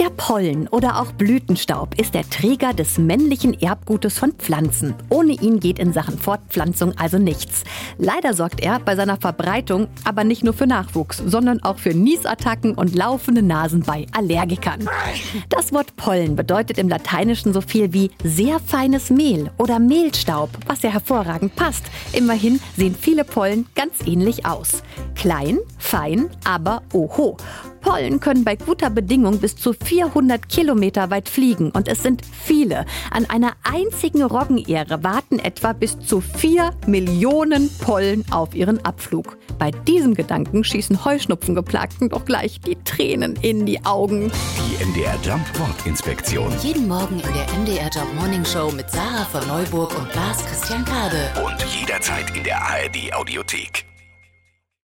Der Pollen oder auch Blütenstaub ist der Träger des männlichen Erbgutes von Pflanzen. Ohne ihn geht in Sachen Fortpflanzung also nichts. Leider sorgt er bei seiner Verbreitung aber nicht nur für Nachwuchs, sondern auch für Niesattacken und laufende Nasen bei Allergikern. Das Wort Pollen bedeutet im Lateinischen so viel wie sehr feines Mehl oder Mehlstaub, was ja hervorragend passt. Immerhin sehen viele Pollen ganz ähnlich aus. Klein, fein, aber oho. Pollen können bei guter Bedingung bis zu 400 Kilometer weit fliegen und es sind viele. An einer einzigen Roggenähre warten etwa bis zu 4 Millionen Pollen auf ihren Abflug. Bei diesem Gedanken schießen Heuschnupfengeplagten doch gleich die Tränen in die Augen. Die MDR Jump Wortinspektion. Jeden Morgen in der MDR Job Morning Show mit Sarah von Neuburg und Lars Christian Kade. Und jederzeit in der ARD Audiothek.